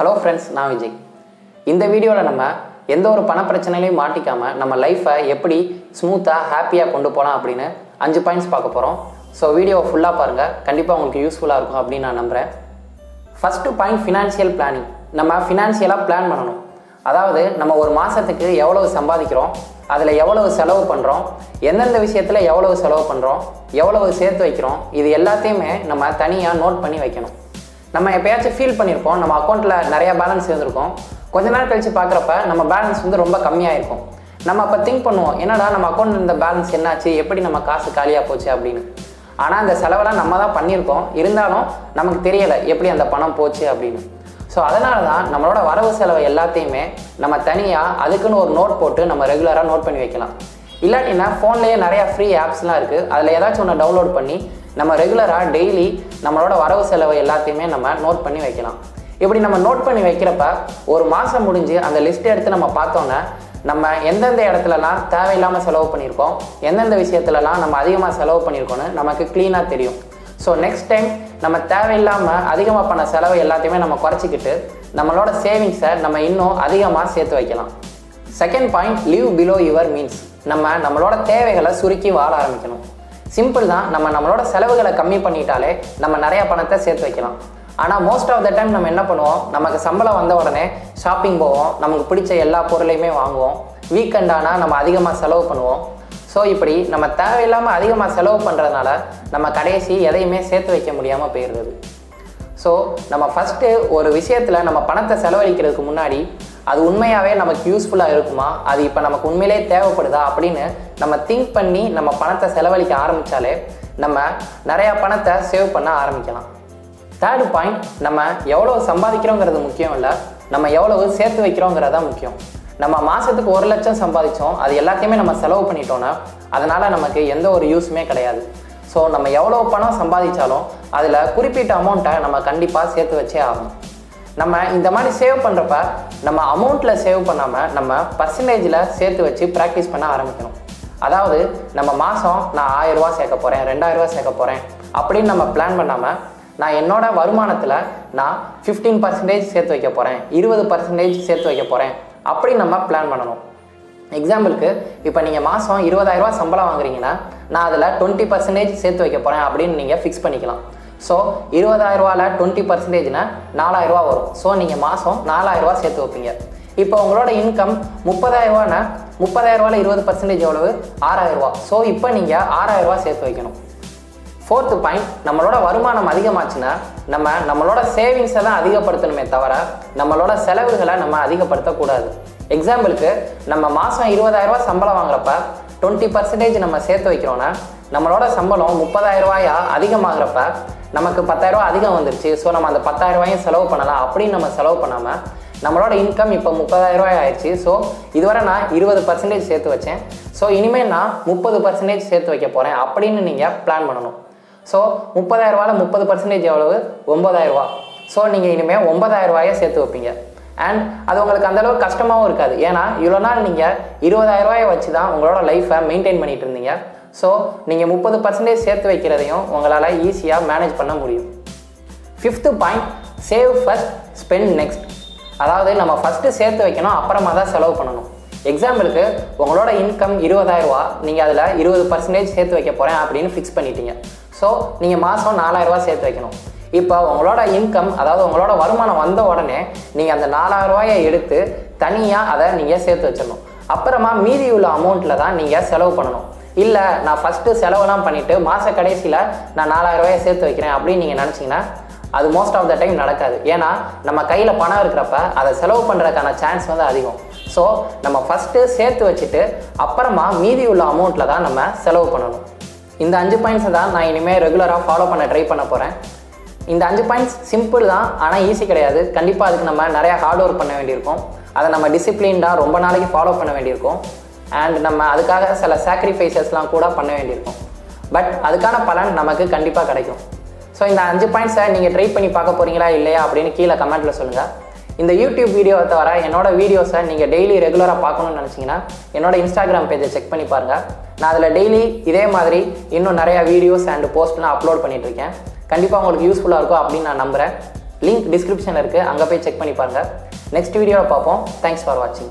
Hello friends நான் விஜய். இந்த வீடியோவில் நம்ம எந்த ஒரு பண பிரச்சனையிலையும் மாட்டிக்காமல் நம்ம லைஃப்பை எப்படி ஸ்மூத்தாக ஹாப்பியாக கொண்டு போகலாம் அப்படின்னு அஞ்சு பாயிண்ட்ஸ் பார்க்க போகிறோம் ஸோ வீடியோவை ஃபுல்லாக பாருங்கள் கண்டிப்பாக உங்களுக்கு யூஸ்ஃபுல்லாக இருக்கும் அப்படின்னு நான் நம்புகிறேன் ஃபஸ்ட்டு பாயிண்ட் ஃபினான்ஷியல் பிளானிங் நம்ம ஃபினான்ஷியலாக பிளான் பண்ணணும். அதாவது நம்ம ஒரு மாதத்துக்கு எவ்வளவு சம்பாதிக்கிறோம் அதில் எவ்வளவு செலவு பண்ணுறோம் எந்தெந்த விஷயத்தில் எவ்வளவு செலவு பண்ணுறோம் எவ்வளவு சேர்த்து வைக்கிறோம் இது எல்லாத்தையுமே நம்ம தனியாக நோட் பண்ணி வைக்கணும். நம்ம எப்பயாச்சும் ஃபீல் பண்ணியிருப்போம் நம்ம அக்கௌண்ட்டில் நிறைய பேலன்ஸ் இருந்திருக்கும். கொஞ்ச நேரம் கழித்து பார்க்குறப்ப நம்ம பேலன்ஸ் வந்து ரொம்ப கம்மியாக இருக்கும் நம்ம அப்போ திங்க் பண்ணுவோம் என்னடா நம்ம அக்கௌண்ட்டில் இருந்த பேலன்ஸ் என்னாச்சு? எப்படி நம்ம காசு காலியாக போச்சு? அப்படின்னு. ஆனால் அந்த செலவெல்லாம் நம்ம தான் பண்ணியிருக்கோம். இருந்தாலும் நமக்கு தெரியலை எப்படி அந்த பணம் போச்சு அப்படின்னு. ஸோ அதனால தான் நம்மளோட வரவு செலவு எல்லாத்தையுமே நம்ம தனியாக அதுக்குன்னு ஒரு நோட் போட்டு நம்ம ரெகுலராக நோட் பண்ணி வைக்கலாம். இல்லாட்டின்னா ஃபோன்லேயே நிறையா ஃப்ரீ ஆப்ஸ்லாம் இருக்குது அதில் ஏதாச்சும் ஒன்று டவுன்லோட் பண்ணி நம்ம ரெகுலராக டெய்லி நம்மளோட வரவு செலவு எல்லாத்தையுமே நம்ம நோட் பண்ணி வைக்கலாம். இப்படி நம்ம நோட் பண்ணி வைக்கிறப்ப ஒரு மாதம் முடிஞ்சு அந்த லிஸ்ட் எடுத்து நம்ம பார்த்தோன்னே நம்ம எந்தெந்த இடத்துலலாம் தேவையில்லாமல் செலவு பண்ணியிருக்கோம் எந்தெந்த விஷயத்துலலாம் நம்ம அதிகமாக செலவு பண்ணியிருக்கோன்னு நமக்கு க்ளீனாக தெரியும். ஸோ நெக்ஸ்ட் டைம் நம்ம தேவையில்லாமல் அதிகமாக பண்ண செலவு எல்லாத்தையுமே நம்ம குறைச்சிக்கிட்டு நம்மளோட சேவிங்ஸை நம்ம இன்னும் அதிகமாக சேர்த்து வைக்கலாம். Second point live below your means நம்ம நம்மளோட தேவைகளை சுருக்கி வாழ ஆரம்பிக்கணும். சிம்பிள் தான். நம்ம நம்மளோட செலவுகளை கம்மி பண்ணிட்டாலே நம்ம நிறைய பணத்தை சேர்த்து வைக்கலாம். ஆனால் மோஸ்ட் ஆஃப் த டைம் நம்ம என்ன பண்ணுவோம்? நமக்கு சம்பளம் வந்த உடனே ஷாப்பிங் போவோம். நமக்கு பிடிச்ச எல்லா பொருளையுமே வாங்குவோம். வீக்கெண்ட் ஆனால் நம்ம அதிகமாக செலவு பண்ணுவோம். ஸோ இப்படி நம்ம தேவையில்லாமல் அதிகமாக செலவு பண்ணுறதுனால நம்ம கடைசி எதையுமே சேர்த்து வைக்க முடியாமல் போயிடுறது ஸோ நம்ம ஃபஸ்ட்டு ஒரு விஷயத்தில் நம்ம பணத்தை செலவழிக்கிறதுக்கு முன்னாடி அது உண்மையாகவே நமக்கு யூஸ்ஃபுல்லாக இருக்குமா? அது இப்போ நமக்கு உண்மையிலே தேவைப்படுதா? அப்படின்னு நம்ம திங்க் பண்ணி நம்ம பணத்தை செலவழிக்க ஆரம்பித்தாலே நம்ம நிறையா பணத்தை சேவ் பண்ண ஆரம்பிக்கலாம். தேர்டு பாயிண்ட் நம்ம எவ்வளோ சம்பாதிக்கிறோங்கிறது முக்கியம் இல்லை நம்ம எவ்வளவு சேர்த்து வைக்கிறோங்கிறது தான் முக்கியம். நம்ம மாதத்துக்கு ஒரு லட்சம் சம்பாதிச்சோம் அது எல்லாத்தையுமே நம்ம செலவு பண்ணிட்டோன்னா அதனால் நமக்கு எந்த ஒரு யூஸுமே கிடையாது. ஸோ நம்ம எவ்வளோ பணம் சம்பாதிச்சாலும் அதில் குறிப்பிட்ட அமௌண்ட்டை நம்ம கண்டிப்பாக சேர்த்து வச்சே ஆகணும். நம்ம இந்த மாதிரி சேவ் பண்ணுறப்ப நம்ம அமௌண்ட்டில் சேவ் பண்ணாமல் நம்ம பர்சன்டேஜில் சேர்த்து வச்சு ப்ராக்டிஸ் பண்ண ஆரம்பிக்கணும். அதாவது நம்ம மாதம் நான் ஆயிரரூவா சேர்க்க போகிறேன் ரெண்டாயிரரூவா சேர்க்க போகிறேன் அப்படின்னு நம்ம பிளான் பண்ணாமல் நான் என்னோட வருமானத்தில் நான் ஃபிஃப்டீன் பர்சன்டேஜ் சேர்த்து வைக்க போகிறேன் இருபது பர்சன்டேஜ் சேர்த்து வைக்க போகிறேன் அப்படி நம்ம பிளான் பண்ணணும். எக்ஸாம்பிளுக்கு இப்போ நீங்கள் மாதம் இருபதாயிரரூவா சம்பளம் வாங்குறீங்கன்னா நான் அதில் டுவெண்ட்டி பர்சன்டேஜ் சேர்த்து வைக்க போகிறேன் அப்படின்னு நீங்கள் ஃபிக்ஸ் பண்ணிக்கலாம். ஸோ இருபதாயிரரூவாவில் டுவெண்ட்டி பர்சன்டேஜ்னா நாலாயிரரூவா வரும். ஸோ நீங்கள் மாதம் நாலாயிரரூவா சேர்த்து வைப்பீங்க. இப்போ உங்களோட இன்கம் முப்பதாயிரரூவானா முப்பதாயிரரூவாவில் இருபது பர்சன்டேஜ் எவ்வளவு? ஆறாயிரரூவா ஸோ இப்போ நீங்கள் ஆறாயிரரூவா சேர்த்து வைக்கணும். ஃபோர்த்து பாயிண்ட் நம்மளோட வருமானம் அதிகமாச்சுன்னா நம்ம நம்மளோட சேவிங்ஸை தான் அதிகப்படுத்தணுமே தவிர நம்மளோட செலவுகளை நம்ம அதிகப்படுத்தக்கூடாது. எக்ஸாம்பிளுக்கு நம்ம மாதம் இருபதாயிரரூவா சம்பளம் வாங்குறப்ப டுவெண்ட்டி பர்சன்டேஜ் நம்ம சேர்த்து வைக்கிறோன்னா நம்மளோட சம்பளம் முப்பதாயிரரூவாயா அதிகமாகிறப்ப நமக்கு பத்தாயிரரூவா அதிகம் வந்துருச்சு. ஸோ நம்ம அந்த பத்தாயிரரூவாயும் செலவு பண்ணலாம். அப்படின்னு நம்ம செலவு பண்ணாமல் நம்மளோட இன்கம் இப்போ முப்பதாயிரரூவாய் ஆயிடுச்சு. ஸோ இதுவரை நான் இருபது பர்சன்டேஜ் சேர்த்து வச்சேன். ஸோ இனிமேல் நான் முப்பது பர்சன்டேஜ் சேர்த்து வைக்க போகிறேன் அப்படின்னு நீங்கள் பிளான் பண்ணணும். ஸோ முப்பதாயிரரூவாவில் முப்பது பர்சன்டேஜ் எவ்வளவு? ஒம்பதாயிரரூவா ஸோ நீங்கள் இனிமேல் ஒம்பதாயிரரூவாயை சேர்த்து வைப்பீங்க. அண்ட் அது உங்களுக்கு அந்தளவுக்கு கஷ்டமாகவும் இருக்காது. ஏன்னா இவ்வளோ நாள் நீங்கள் இருபதாயிரரூவாயை வச்சு தான் உங்களோட லைஃப்பை மெயின்டைன் பண்ணிட்டு இருந்தீங்க. ஸோ நீங்கள் முப்பது பர்சன்டேஜ் சேர்த்து வைக்கிறதையும் உங்களால் ஈஸியாக மேனேஜ் பண்ண முடியும். Fifth point save first spend next அதாவது நம்ம ஃபஸ்ட்டு சேர்த்து வைக்கணும் அப்புறமா தான் செலவு பண்ணணும். எக்ஸாம்பிளுக்கு உங்களோட இன்கம் இருபதாயிரரூவா நீங்கள் அதில் இருபது பர்சன்டேஜ் சேர்த்து வைக்க போகிறேன் அப்படின்னு ஃபிக்ஸ் பண்ணிட்டீங்க. ஸோ நீங்கள் மாதம் நாலாயிரரூவா சேர்த்து வைக்கணும். இப்போ உங்களோட இன்கம் அதாவது உங்களோட வருமானம் வந்த உடனே நீங்கள் அந்த நாலாயிரம் ரூபாயை எடுத்து தனியாக அதை நீங்கள் சேர்த்து வச்சிடணும். அப்புறமா மீதி உள்ள அமௌண்ட்டில் தான் நீங்கள் செலவு பண்ணணும். இல்லை நான் ஃபஸ்ட்டு செலவெல்லாம் பண்ணிவிட்டு மாத கடைசியில் நான் நாலாயிரரூவாயை சேர்த்து வைக்கிறேன் அப்படின்னு நீங்கள் நினச்சிங்கன்னா அது மோஸ்ட் ஆஃப் த டைம் நடக்காது. ஏன்னா நம்ம கையில் பணம் இருக்கிறப்ப அதை செலவு பண்ணுறதுக்கான சான்ஸ் வந்து அதிகம். ஸோ நம்ம ஃபஸ்ட்டு சேர்த்து வச்சுட்டு அப்புறமா மீதி உள்ள அமௌண்ட்டில் தான் நம்ம செலவு பண்ணணும். இந்த அஞ்சு பாயிண்ட்ஸை தான் நான் இனிமேல் ரெகுலராக ஃபாலோ பண்ண ட்ரை பண்ண போகிறேன் இந்த அஞ்சு பாயிண்ட்ஸ் சிம்பிள் தான் ஆனால் ஈஸி கிடையாது. கண்டிப்பாக அதுக்கு நம்ம நிறையா ஹார்ட் ஒர்க் பண்ண வேண்டியிருக்கும். அதை நம்ம டிசிப்ளின்டாக ரொம்ப நாளைக்கு ஃபாலோ பண்ண வேண்டியிருக்கும். அண்ட் நம்ம அதுக்காக சில சாக்ரிஃபைசஸ்லாம் கூட பண்ண வேண்டியிருக்கும். பட் அதுக்கான பலன் நமக்கு கண்டிப்பாக கிடைக்கும். ஸோ இந்த அஞ்சு பாயிண்ட்ஸை நீங்கள் ட்ரை பண்ணி பார்க்க போகிறீங்களா இல்லையா அப்படின்னு கீழே கமெண்ட்டில் சொல்லுங்கள் இந்த யூடியூப் வீடியோவை தவிர என்னோடய வீடியோஸை நீங்கள் டெய்லி ரெகுலராக பார்க்கணும்னு நினச்சிங்கன்னா என்னோடய இன்ஸ்டாகிராம் பேஜை செக் பண்ணி பாருங்கள் நான் அதில் டெய்லி இதே மாதிரி இன்னும் நிறையா வீடியோஸ் அண்ட் போஸ்ட்லாம் அப்லோட் பண்ணிகிட்ருக்கேன் கண்டிப்பாக உங்களுக்கு யூஸ்ஃபுல்லாக இருக்கும் அப்படின்னு நான் நம்புகிறேன் லிங்க் டிஸ்கிரிப்ஷனில் இருக்குது அங்கே போய் செக் பண்ணி பாருங்கள் நெக்ஸ்ட் வீடியோவில் பார்ப்போம். தேங்க்ஸ் ஃபார் வாட்சிங்